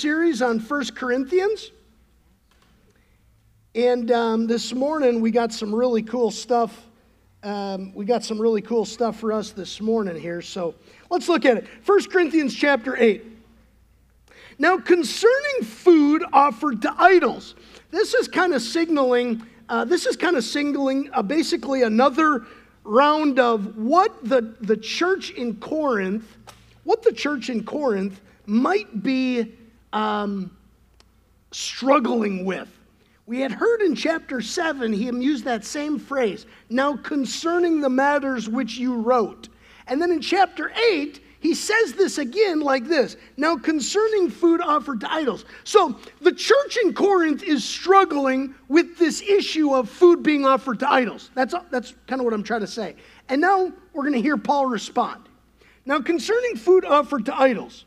series on First Corinthians. And um, this morning we got some really cool stuff. Um, we got some really cool stuff for us this morning here. So let's look at it. First Corinthians chapter 8. Now, concerning food offered to idols, this is kind of signaling, uh, this is kind of signaling uh, basically another round of what the, the church in Corinth, what the church in Corinth might be um, struggling with. We had heard in chapter 7, he used that same phrase, now concerning the matters which you wrote. And then in chapter 8, he says this again like this Now, concerning food offered to idols. So, the church in Corinth is struggling with this issue of food being offered to idols. That's, that's kind of what I'm trying to say. And now we're going to hear Paul respond. Now, concerning food offered to idols,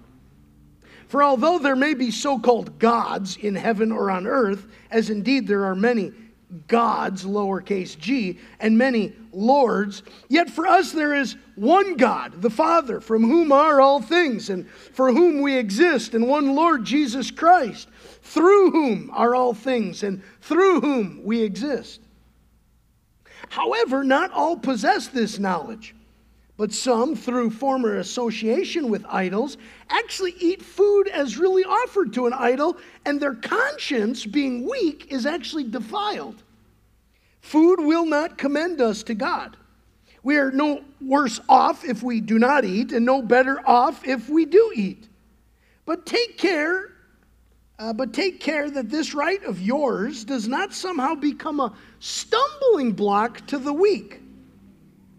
For although there may be so called gods in heaven or on earth, as indeed there are many gods, lowercase g, and many lords, yet for us there is one God, the Father, from whom are all things, and for whom we exist, and one Lord Jesus Christ, through whom are all things, and through whom we exist. However, not all possess this knowledge. But some, through former association with idols, actually eat food as really offered to an idol, and their conscience, being weak, is actually defiled. Food will not commend us to God. We are no worse off if we do not eat, and no better off if we do eat. But take care, uh, but take care that this right of yours does not somehow become a stumbling block to the weak.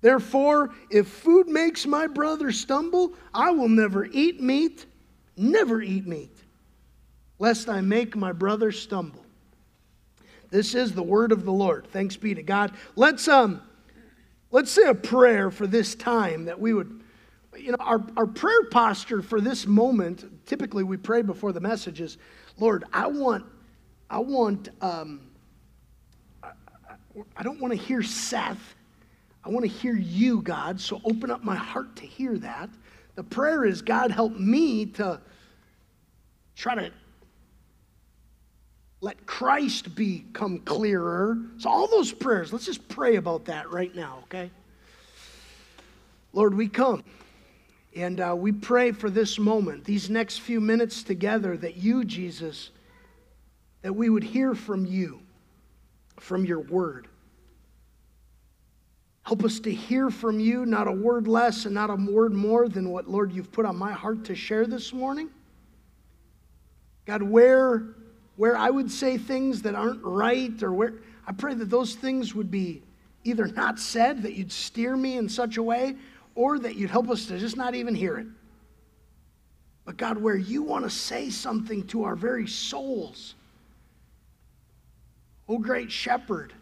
Therefore, if food makes my brother stumble, I will never eat meat, never eat meat, lest I make my brother stumble. This is the word of the Lord. Thanks be to God. Let's um let's say a prayer for this time that we would you know our, our prayer posture for this moment typically we pray before the message is lord i want i want um, I, I don't want to hear seth I want to hear you, God, so open up my heart to hear that. The prayer is, God, help me to try to let Christ become clearer. So, all those prayers, let's just pray about that right now, okay? Lord, we come and uh, we pray for this moment, these next few minutes together, that you, Jesus, that we would hear from you, from your word. Help us to hear from you, not a word less and not a word more than what, Lord, you've put on my heart to share this morning. God, where, where I would say things that aren't right, or where I pray that those things would be either not said, that you'd steer me in such a way, or that you'd help us to just not even hear it. But God, where you want to say something to our very souls, oh great shepherd,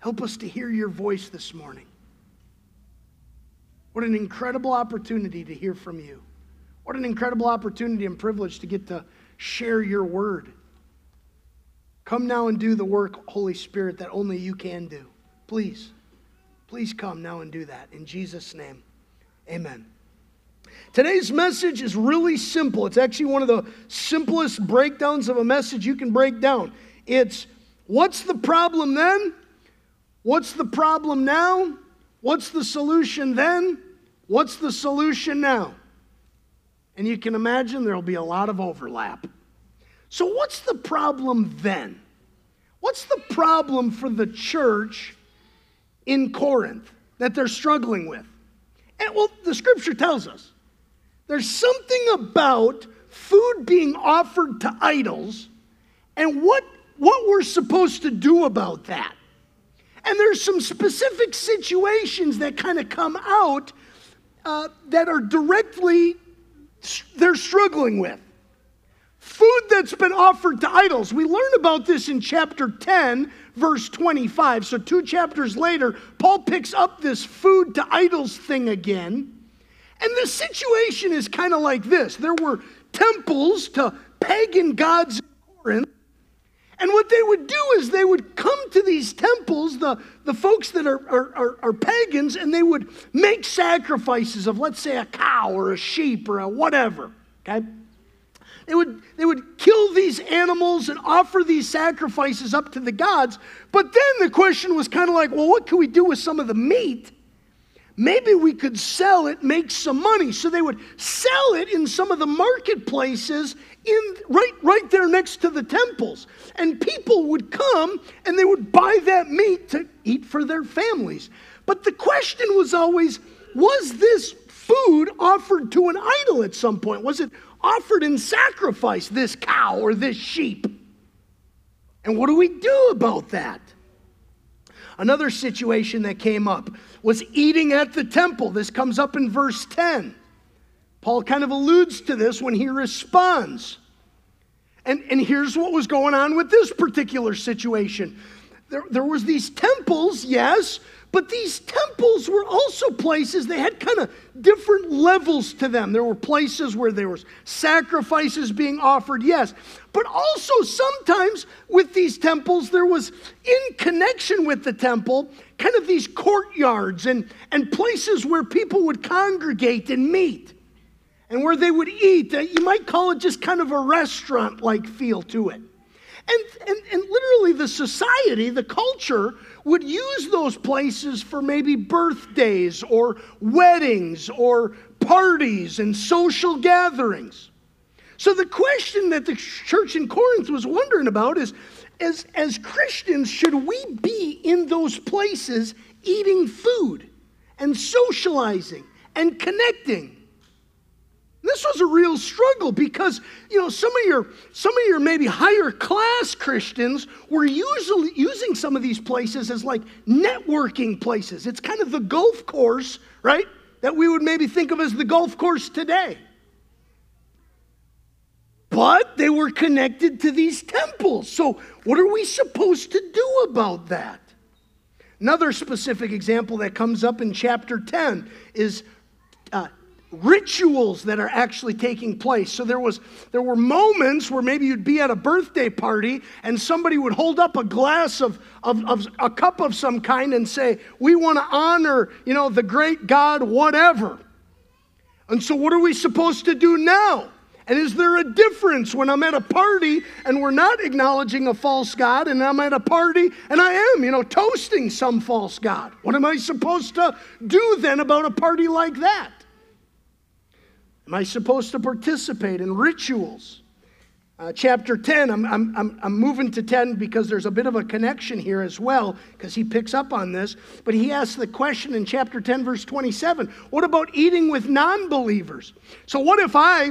help us to hear your voice this morning. What an incredible opportunity to hear from you. What an incredible opportunity and privilege to get to share your word. Come now and do the work, Holy Spirit, that only you can do. Please, please come now and do that. In Jesus' name, amen. Today's message is really simple. It's actually one of the simplest breakdowns of a message you can break down. It's what's the problem then? What's the problem now? What's the solution then? What's the solution now? And you can imagine there'll be a lot of overlap. So, what's the problem then? What's the problem for the church in Corinth? that they're struggling with? And well, the scripture tells us there's something about food being offered to idols and what, what we're supposed to do about that. And there's some specific situations that kind of come out uh, that are directly they're struggling with. Food that's been offered to idols. We learn about this in chapter 10, verse 25. So, two chapters later, Paul picks up this food to idols thing again. And the situation is kind of like this there were temples to pagan gods in Corinth. And what they would do is they would come to these temples, the, the folks that are, are, are, are, pagans, and they would make sacrifices of, let's say, a cow or a sheep or a whatever. Okay? They would, they would kill these animals and offer these sacrifices up to the gods. But then the question was kind of like, well, what can we do with some of the meat? Maybe we could sell it, make some money. So they would sell it in some of the marketplaces in right right there next to the temples. And people would come and they would buy that meat to eat for their families. But the question was always was this food offered to an idol at some point? Was it offered in sacrifice this cow or this sheep? And what do we do about that? Another situation that came up was eating at the temple. This comes up in verse 10. Paul kind of alludes to this when he responds. And, and here's what was going on with this particular situation. There, there was these temples, yes, but these temples were also places, they had kind of different levels to them. There were places where there was sacrifices being offered, yes. But also sometimes with these temples, there was in connection with the temple, kind of these courtyards and, and places where people would congregate and meet and where they would eat. Uh, you might call it just kind of a restaurant like feel to it. And, and, and literally, the society, the culture, would use those places for maybe birthdays or weddings or parties and social gatherings. So, the question that the church in Corinth was wondering about is as, as Christians, should we be in those places eating food and socializing and connecting? This was a real struggle because, you know, some of your some of your maybe higher class Christians were usually using some of these places as like networking places. It's kind of the golf course, right? That we would maybe think of as the golf course today. But they were connected to these temples. So, what are we supposed to do about that? Another specific example that comes up in chapter 10 is uh, rituals that are actually taking place. So there was there were moments where maybe you'd be at a birthday party and somebody would hold up a glass of, of, of a cup of some kind and say, We want to honor, you know, the great God, whatever. And so what are we supposed to do now? And is there a difference when I'm at a party and we're not acknowledging a false God and I'm at a party and I am, you know, toasting some false God? What am I supposed to do then about a party like that? Am I supposed to participate in rituals? Uh, chapter 10, I'm, I'm, I'm moving to 10 because there's a bit of a connection here as well, because he picks up on this. But he asks the question in chapter 10, verse 27 what about eating with non believers? So, what if I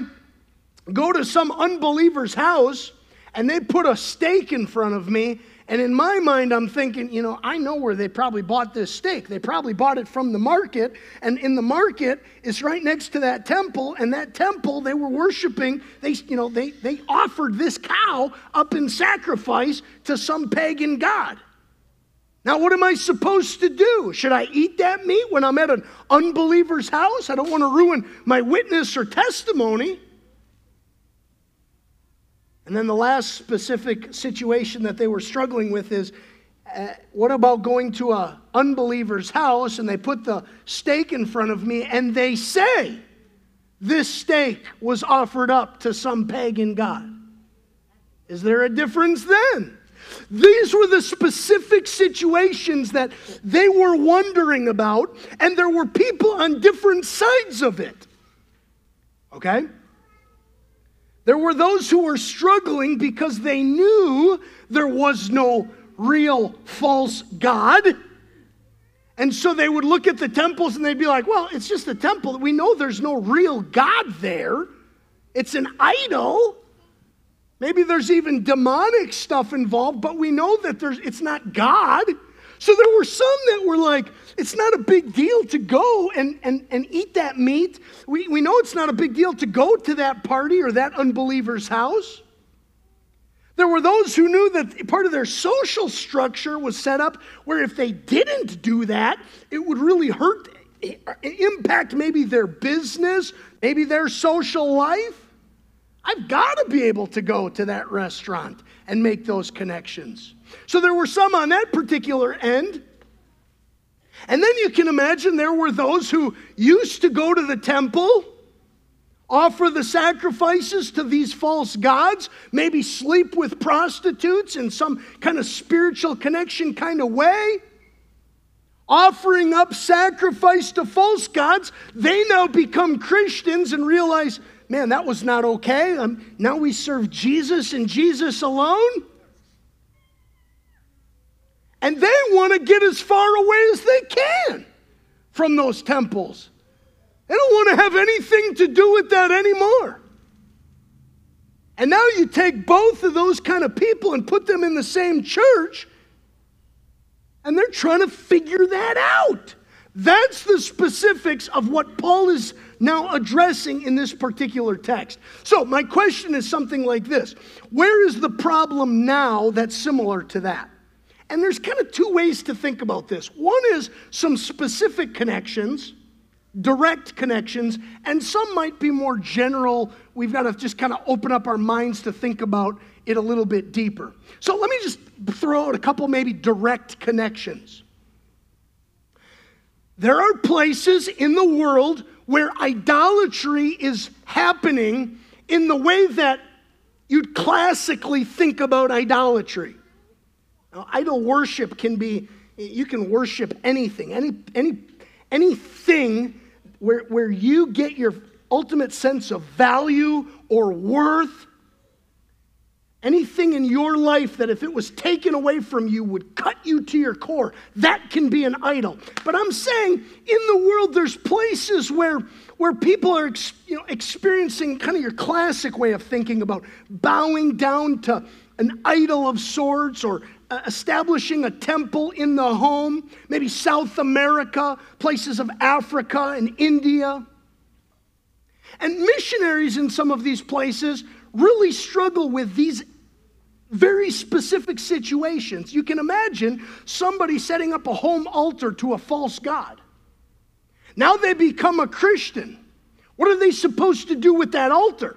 go to some unbeliever's house and they put a steak in front of me and in my mind, I'm thinking, you know, I know where they probably bought this steak. They probably bought it from the market. And in the market, it's right next to that temple. And that temple, they were worshiping, they, you know, they, they offered this cow up in sacrifice to some pagan god. Now, what am I supposed to do? Should I eat that meat when I'm at an unbeliever's house? I don't want to ruin my witness or testimony. And then the last specific situation that they were struggling with is uh, what about going to a unbeliever's house and they put the steak in front of me and they say this steak was offered up to some pagan god? Is there a difference then? These were the specific situations that they were wondering about, and there were people on different sides of it. Okay? There were those who were struggling because they knew there was no real false God. And so they would look at the temples and they'd be like, well, it's just a temple. We know there's no real God there, it's an idol. Maybe there's even demonic stuff involved, but we know that there's, it's not God. So there were some that were like, it's not a big deal to go and, and, and eat that meat. We, we know it's not a big deal to go to that party or that unbeliever's house. There were those who knew that part of their social structure was set up where if they didn't do that, it would really hurt, impact maybe their business, maybe their social life. I've got to be able to go to that restaurant and make those connections. So there were some on that particular end. And then you can imagine there were those who used to go to the temple, offer the sacrifices to these false gods, maybe sleep with prostitutes in some kind of spiritual connection kind of way. Offering up sacrifice to false gods, they now become Christians and realize man, that was not okay. Um, now we serve Jesus and Jesus alone. And they want to get as far away as they can from those temples. They don't want to have anything to do with that anymore. And now you take both of those kind of people and put them in the same church, and they're trying to figure that out. That's the specifics of what Paul is now addressing in this particular text. So, my question is something like this Where is the problem now that's similar to that? And there's kind of two ways to think about this. One is some specific connections, direct connections, and some might be more general. We've got to just kind of open up our minds to think about it a little bit deeper. So let me just throw out a couple maybe direct connections. There are places in the world where idolatry is happening in the way that you'd classically think about idolatry. Now, idol worship can be, you can worship anything, any, any, anything where, where you get your ultimate sense of value or worth Anything in your life that if it was taken away from you would cut you to your core, that can be an idol. But I'm saying in the world, there's places where, where people are you know, experiencing kind of your classic way of thinking about bowing down to an idol of sorts or Uh, establishing a temple in the home, maybe South America, places of Africa and India. And missionaries in some of these places really struggle with these very specific situations. You can imagine somebody setting up a home altar to a false God. Now they become a Christian. What are they supposed to do with that altar?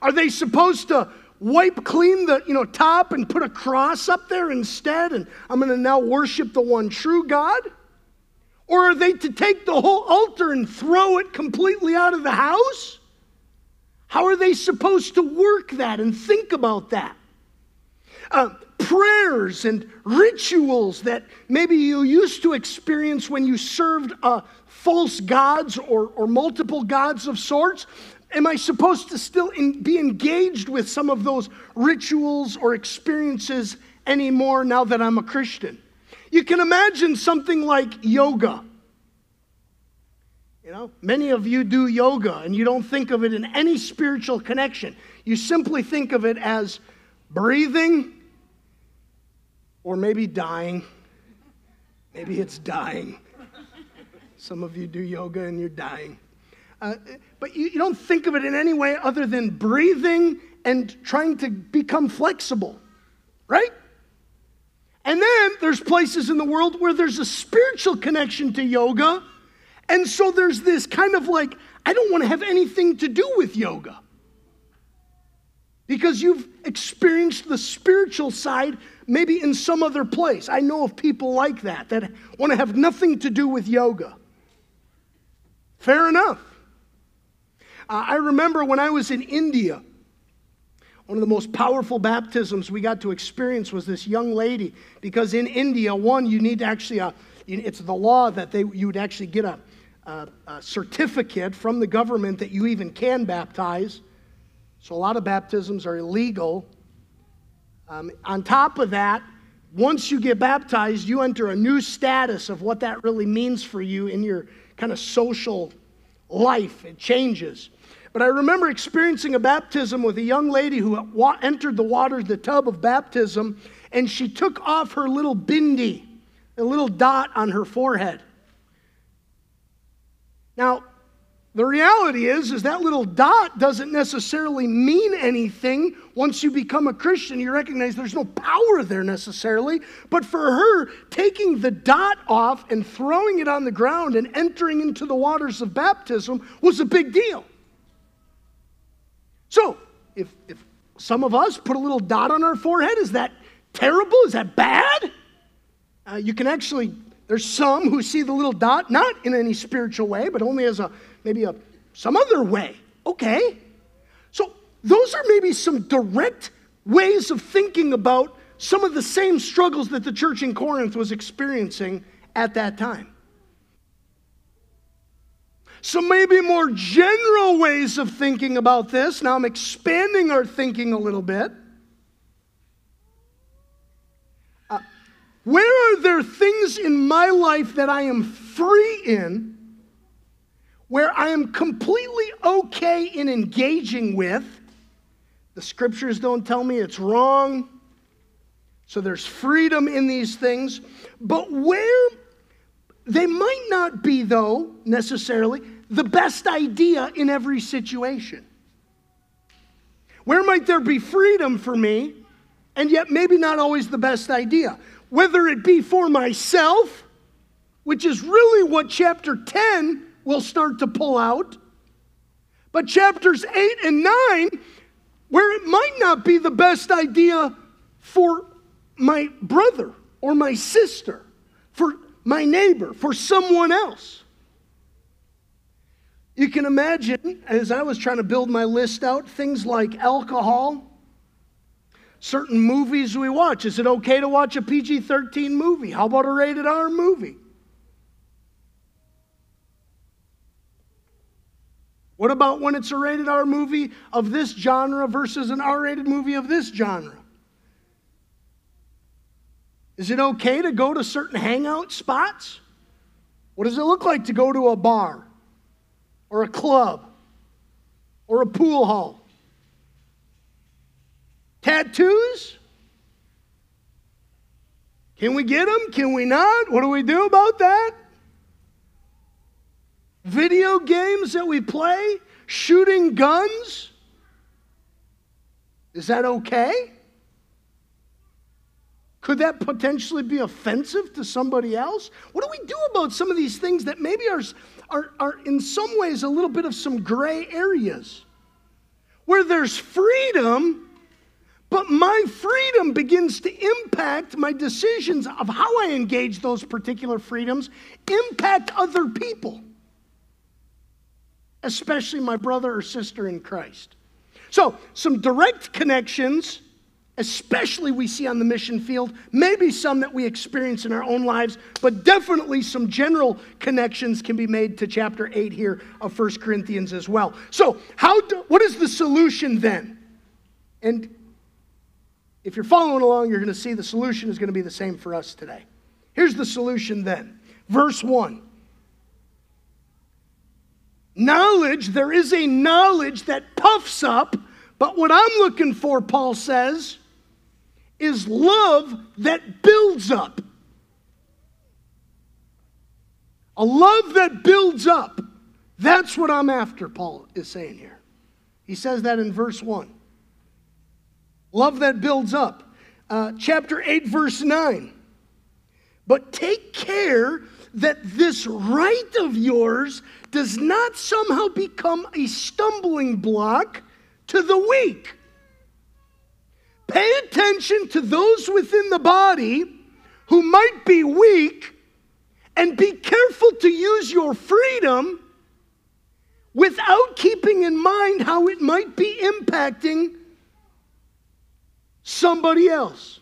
Are they supposed to wipe clean the you know top and put a cross up there instead and I'm going to now worship the one true God? Or are they to take the whole altar and throw it completely out of the house? How are they supposed to work that and think about that? uh, prayers and rituals that maybe you used to experience when you served uh, false gods or, or multiple gods of sorts? Am I supposed to still in, be engaged with some of those rituals or experiences anymore now that I'm a Christian? You can imagine something like yoga. You know, many of you do yoga and you don't think of it in any spiritual connection. You simply think of it as breathing, or maybe dying. Maybe it's dying. Some of you do yoga and you're dying. Uh, but you, you don't think of it in any way other than breathing and trying to become flexible, right? And then there's places in the world where there's a spiritual connection to yoga. And so there's this kind of like, I don't want to have anything to do with yoga. Because you've experienced the spiritual side maybe in some other place. I know of people like that that want to have nothing to do with yoga. Fair enough. Uh, I remember when I was in India, one of the most powerful baptisms we got to experience was this young lady, because in India, one, you need to actually, uh, it's the law that they, you would actually get a, a, a certificate from the government that you even can baptize. So a lot of baptisms are illegal um, on top of that, once you get baptized, you enter a new status of what that really means for you in your kind of social life. It changes. But I remember experiencing a baptism with a young lady who entered the water, the tub of baptism, and she took off her little bindi, a little dot on her forehead. Now, the reality is, is that little dot doesn't necessarily mean anything. Once you become a Christian, you recognize there's no power there necessarily. But for her, taking the dot off and throwing it on the ground and entering into the waters of baptism was a big deal. So, if, if some of us put a little dot on our forehead, is that terrible? Is that bad? Uh, you can actually, there's some who see the little dot not in any spiritual way, but only as a maybe a some other way. Okay. So those are maybe some direct ways of thinking about some of the same struggles that the church in Corinth was experiencing at that time. So, maybe more general ways of thinking about this. Now, I'm expanding our thinking a little bit. Uh, where are there things in my life that I am free in, where I am completely okay in engaging with? The scriptures don't tell me it's wrong. So, there's freedom in these things. But where they might not be, though, necessarily, the best idea in every situation. Where might there be freedom for me, and yet maybe not always the best idea? Whether it be for myself, which is really what chapter 10 will start to pull out, but chapters 8 and 9, where it might not be the best idea for my brother or my sister, my neighbor, for someone else. You can imagine, as I was trying to build my list out, things like alcohol, certain movies we watch. Is it okay to watch a PG 13 movie? How about a rated R movie? What about when it's a rated R movie of this genre versus an R rated movie of this genre? Is it okay to go to certain hangout spots? What does it look like to go to a bar or a club or a pool hall? Tattoos? Can we get them? Can we not? What do we do about that? Video games that we play? Shooting guns? Is that okay? Could that potentially be offensive to somebody else? What do we do about some of these things that maybe are, are, are in some ways a little bit of some gray areas? Where there's freedom, but my freedom begins to impact my decisions of how I engage those particular freedoms, impact other people, especially my brother or sister in Christ. So, some direct connections especially we see on the mission field, maybe some that we experience in our own lives, but definitely some general connections can be made to chapter 8 here of First Corinthians as well. So, how do, what is the solution then? And if you're following along, you're going to see the solution is going to be the same for us today. Here's the solution then. Verse 1. Knowledge, there is a knowledge that puffs up, but what I'm looking for, Paul says, is love that builds up. A love that builds up. That's what I'm after, Paul is saying here. He says that in verse 1. Love that builds up. Uh, chapter 8, verse 9. But take care that this right of yours does not somehow become a stumbling block to the weak. Pay attention to those within the body who might be weak and be careful to use your freedom without keeping in mind how it might be impacting somebody else.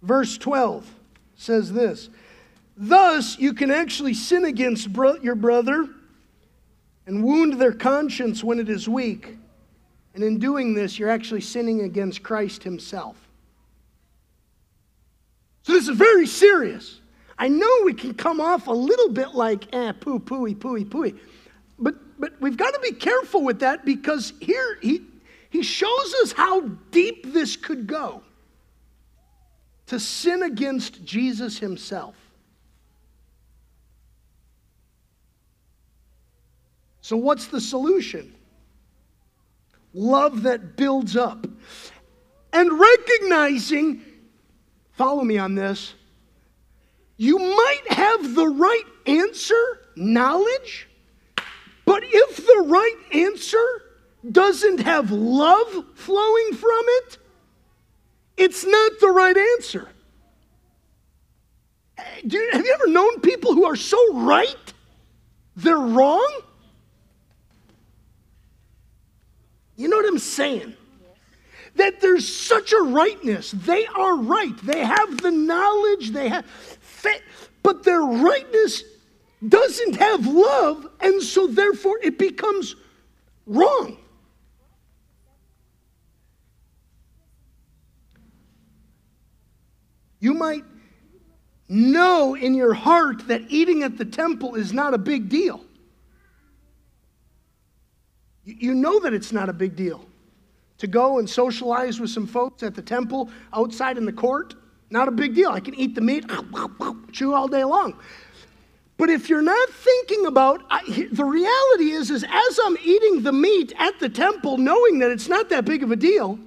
Verse 12 says this Thus, you can actually sin against bro- your brother and wound their conscience when it is weak. And in doing this, you're actually sinning against Christ Himself. So this is very serious. I know we can come off a little bit like, eh, poo, pooey, pooey, pooey. But, but we've got to be careful with that because here he, he shows us how deep this could go to sin against Jesus himself. So, what's the solution? Love that builds up. And recognizing, follow me on this, you might have the right answer, knowledge, but if the right answer doesn't have love flowing from it, it's not the right answer. You, have you ever known people who are so right, they're wrong? You know what I'm saying? That there's such a rightness. They are right. They have the knowledge, they have but their rightness doesn't have love, and so therefore it becomes wrong. You might know in your heart that eating at the temple is not a big deal. You know that it's not a big deal. To go and socialize with some folks at the temple outside in the court, not a big deal. I can eat the meat, chew all day long. But if you're not thinking about the reality is is as I'm eating the meat at the temple knowing that it's not that big of a deal,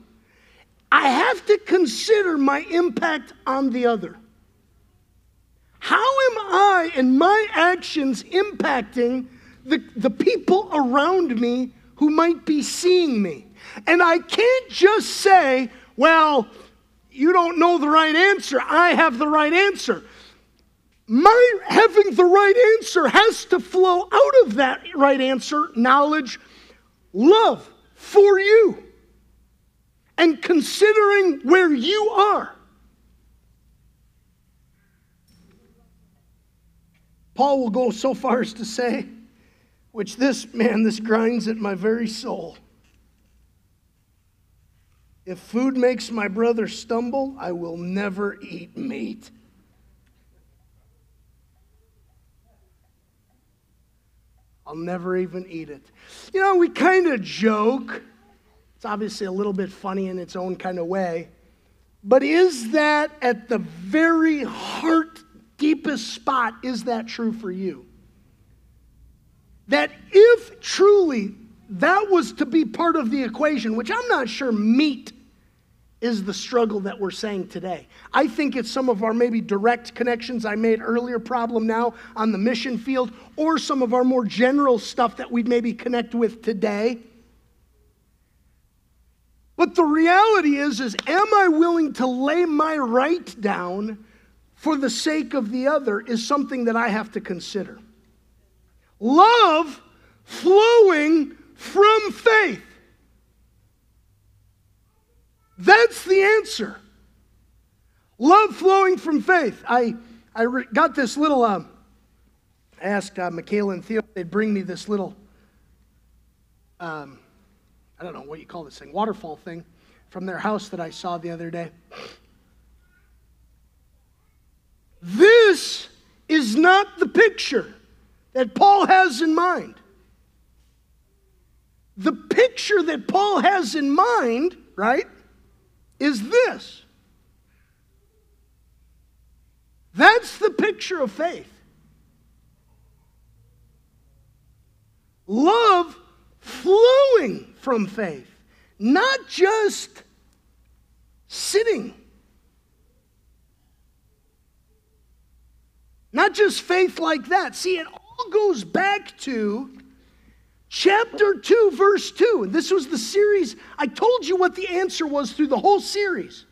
I have to consider my impact on the other. How am I and my actions impacting the, the people around me who might be seeing me? And I can't just say, well, you don't know the right answer. I have the right answer. My having the right answer has to flow out of that right answer knowledge, love for you and considering where you are. Paul will go so far as to say, which this, man, this grinds at my very soul. If food makes my brother stumble, I will never eat meat. I'll never even eat it. You know, we kind of joke it's obviously a little bit funny in its own kind of way. But is that at the very heart, deepest spot, is that true for you? That if truly that was to be part of the equation, which I'm not sure meat is the struggle that we're saying today. I think it's some of our maybe direct connections I made earlier, problem now on the mission field, or some of our more general stuff that we'd maybe connect with today. But the reality is is am I willing to lay my right down for the sake of the other is something that I have to consider. Love flowing from faith. That's the answer. Love flowing from faith. I, I re- got this little, I asked uh, Michaela and Theo, they'd bring me this little um, I don't know what you call this thing, waterfall thing from their house that I saw the other day. This is not the picture that Paul has in mind. The picture that Paul has in mind, right, is this. That's the picture of faith. Love flowing from faith, not just sitting. Not just faith like that. See, it all goes back to chapter 2, verse 2. And this was the series. I told you what the answer was through the whole series.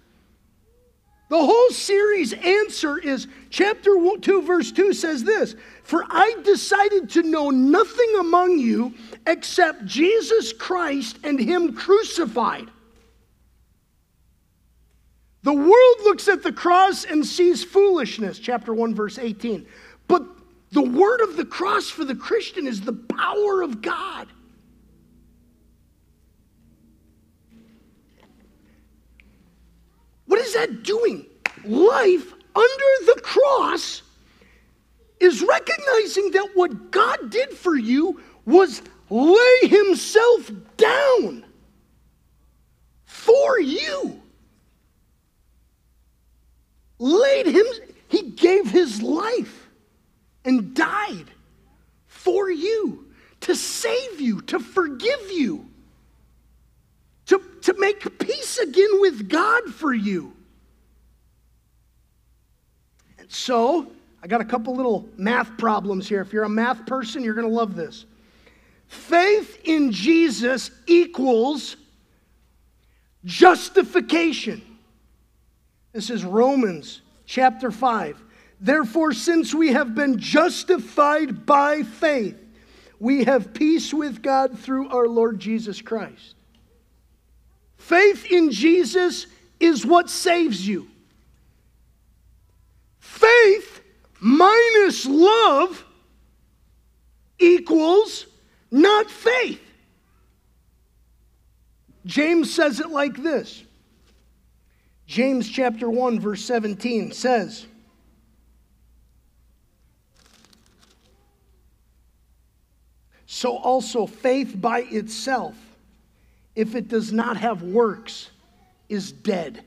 The whole series answer is chapter 2, verse 2 says this For I decided to know nothing among you except Jesus Christ and Him crucified. The world looks at the cross and sees foolishness, chapter 1, verse 18. But the word of the cross for the Christian is the power of God. What is that doing? Life under the cross is recognizing that what God did for you was lay himself down for you. Laid him, he gave his life and died for you to save you, to forgive you, to, to make peace again with God for you. And so, I got a couple little math problems here. If you're a math person, you're going to love this. Faith in Jesus equals justification. This is Romans chapter 5. Therefore, since we have been justified by faith, we have peace with God through our Lord Jesus Christ. Faith in Jesus is what saves you. Faith minus love equals not faith. James says it like this James chapter 1, verse 17 says, So also faith by itself, if it does not have works, is dead.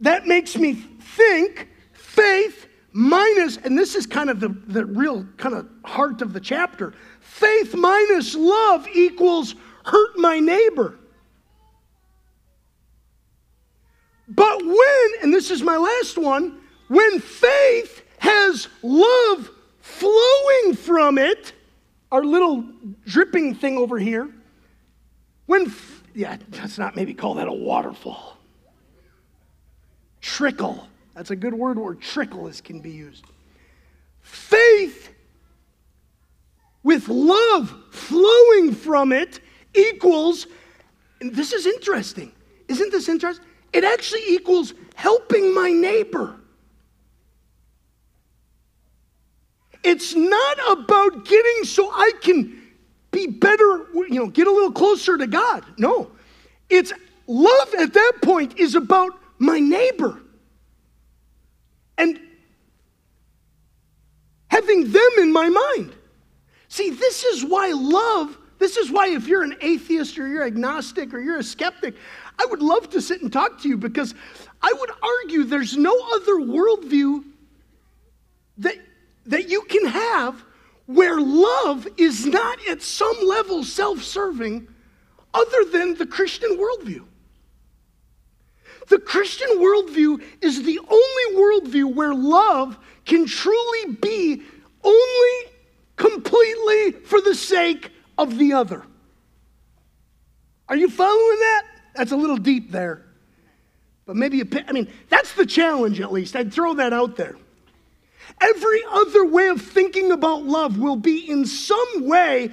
That makes me think faith minus, and this is kind of the, the real kind of heart of the chapter faith minus love equals hurt my neighbor. But when, and this is my last one, when faith has love flowing from it, our little dripping thing over here, when, yeah, let's not maybe call that a waterfall. Trickle. That's a good word where trickle is, can be used. Faith with love flowing from it equals, and this is interesting. Isn't this interesting? It actually equals helping my neighbor. It's not about getting so I can be better, you know, get a little closer to God. No. It's love at that point is about my neighbor. And having them in my mind. See, this is why love, this is why if you're an atheist or you're agnostic or you're a skeptic, I would love to sit and talk to you because I would argue there's no other worldview that, that you can have where love is not at some level self serving other than the Christian worldview. The Christian worldview is the only worldview where love can truly be only completely for the sake of the other. Are you following that? That's a little deep there. But maybe, a, I mean, that's the challenge at least. I'd throw that out there. Every other way of thinking about love will be in some way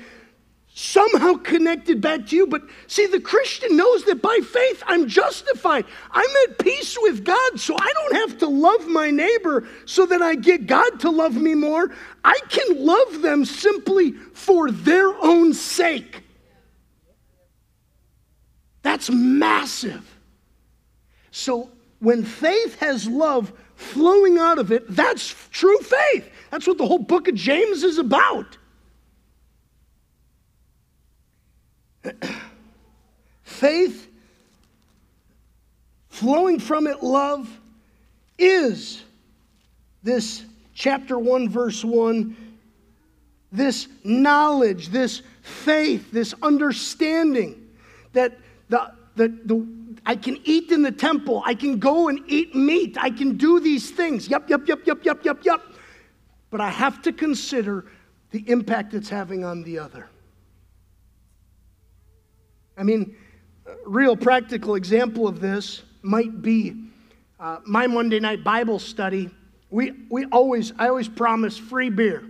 somehow connected back to you. But see, the Christian knows that by faith I'm justified. I'm at peace with God, so I don't have to love my neighbor so that I get God to love me more. I can love them simply for their own sake. That's massive. So when faith has love flowing out of it, that's true faith. That's what the whole book of James is about. faith, flowing from it, love, is this chapter 1, verse 1, this knowledge, this faith, this understanding that the, the, the, I can eat in the temple. I can go and eat meat. I can do these things. Yep, yep, yep, yep, yep, yep, yep. But I have to consider the impact it's having on the other. I mean, a real practical example of this might be uh, my Monday night Bible study. We, we always, I always promise free beer.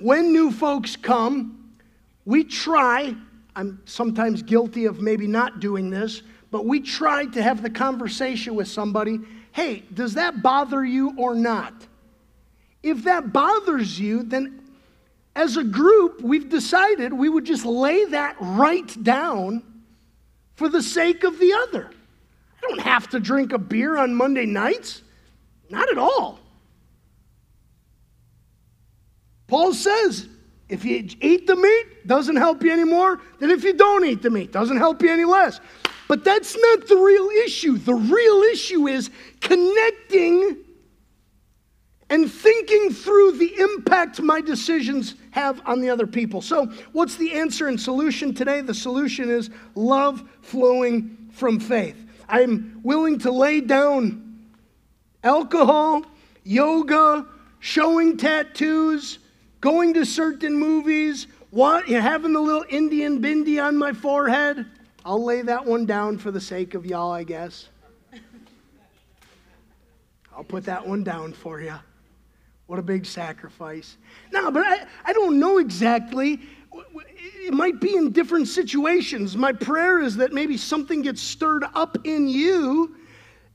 When new folks come, we try I'm sometimes guilty of maybe not doing this, but we try to have the conversation with somebody hey, does that bother you or not? If that bothers you, then as a group, we've decided we would just lay that right down for the sake of the other. I don't have to drink a beer on Monday nights. Not at all. Paul says if you eat the meat, doesn't help you anymore than if you don't eat the meat, doesn't help you any less. But that's not the real issue. The real issue is connecting and thinking through the impact my decisions have on the other people. So, what's the answer and solution today? The solution is love flowing from faith. I'm willing to lay down alcohol, yoga, showing tattoos, going to certain movies, what, having the little Indian bindi on my forehead. I'll lay that one down for the sake of y'all, I guess. I'll put that one down for you. What a big sacrifice. No, but I, I don't know exactly. It might be in different situations. My prayer is that maybe something gets stirred up in you,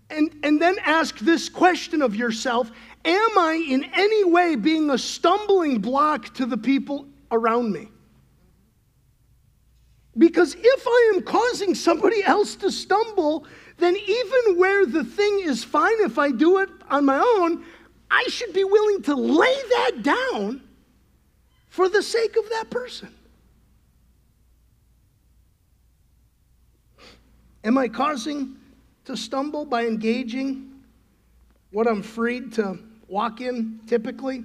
and, and then ask this question of yourself Am I in any way being a stumbling block to the people around me? Because if I am causing somebody else to stumble, then even where the thing is fine if I do it on my own, I should be willing to lay that down for the sake of that person. Am I causing to stumble by engaging what I'm freed to walk in typically?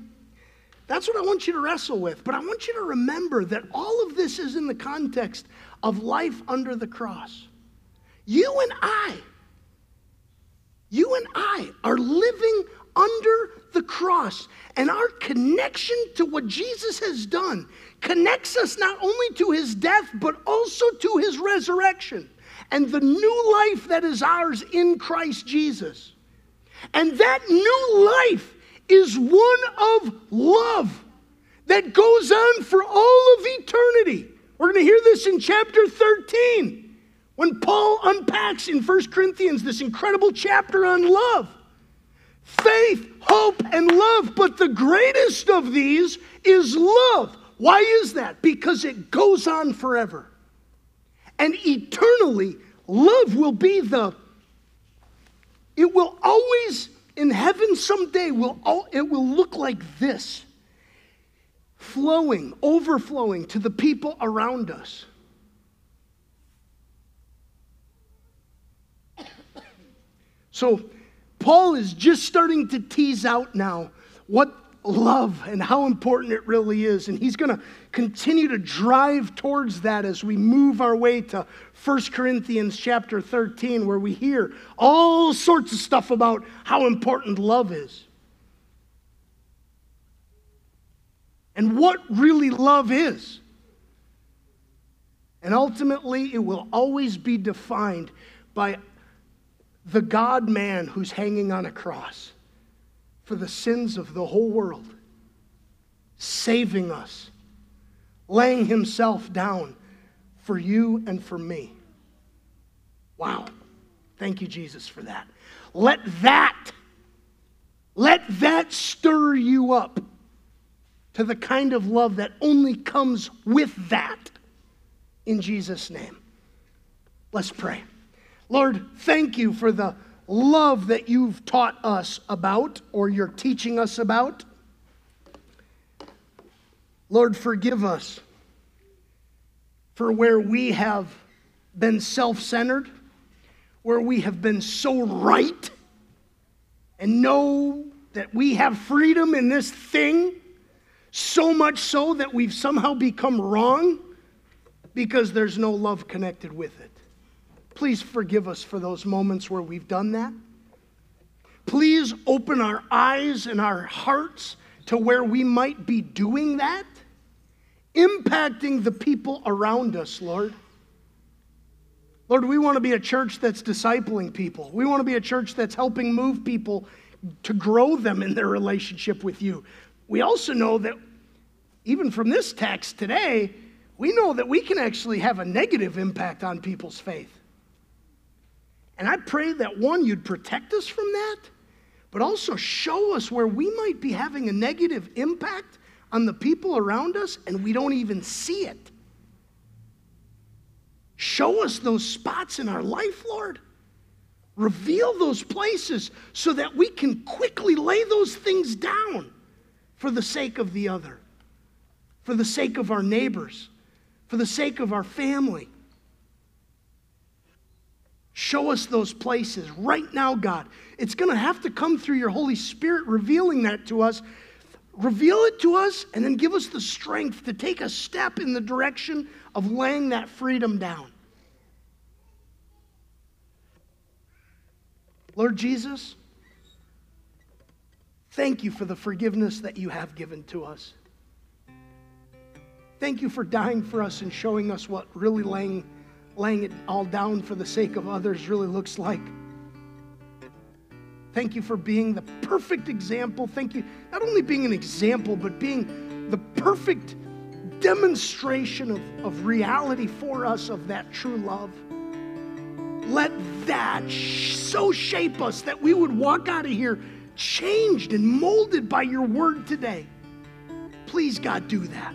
That's what I want you to wrestle with. But I want you to remember that all of this is in the context of life under the cross. You and I, you and I are living under the cross. And our connection to what Jesus has done connects us not only to his death, but also to his resurrection and the new life that is ours in Christ Jesus. And that new life is one of love that goes on for all of eternity. We're going to hear this in chapter 13 when Paul unpacks in 1 Corinthians this incredible chapter on love faith, hope, and love. But the greatest of these is love. Why is that? Because it goes on forever. And eternally, love will be the, it will always, in heaven someday, will all, it will look like this flowing, overflowing to the people around us. So, Paul is just starting to tease out now what love and how important it really is. And he's going to continue to drive towards that as we move our way to 1 Corinthians chapter 13, where we hear all sorts of stuff about how important love is. And what really love is. And ultimately, it will always be defined by the God man who's hanging on a cross for the sins of the whole world, saving us, laying himself down for you and for me. Wow. Thank you, Jesus, for that. Let that, let that stir you up to the kind of love that only comes with that in Jesus' name. Let's pray. Lord, thank you for the love that you've taught us about or you're teaching us about. Lord, forgive us for where we have been self centered, where we have been so right and know that we have freedom in this thing, so much so that we've somehow become wrong because there's no love connected with it. Please forgive us for those moments where we've done that. Please open our eyes and our hearts to where we might be doing that, impacting the people around us, Lord. Lord, we want to be a church that's discipling people. We want to be a church that's helping move people to grow them in their relationship with you. We also know that even from this text today, we know that we can actually have a negative impact on people's faith. And I pray that one, you'd protect us from that, but also show us where we might be having a negative impact on the people around us and we don't even see it. Show us those spots in our life, Lord. Reveal those places so that we can quickly lay those things down for the sake of the other, for the sake of our neighbors, for the sake of our family. Show us those places right now, God. It's going to have to come through your Holy Spirit revealing that to us. Reveal it to us and then give us the strength to take a step in the direction of laying that freedom down. Lord Jesus, thank you for the forgiveness that you have given to us. Thank you for dying for us and showing us what really laying, laying it all down for the sake of others really looks like. Thank you for being the perfect example. Thank you, not only being an example, but being the perfect demonstration of, of reality for us of that true love. Let that so shape us that we would walk out of here changed and molded by your word today. Please, God, do that.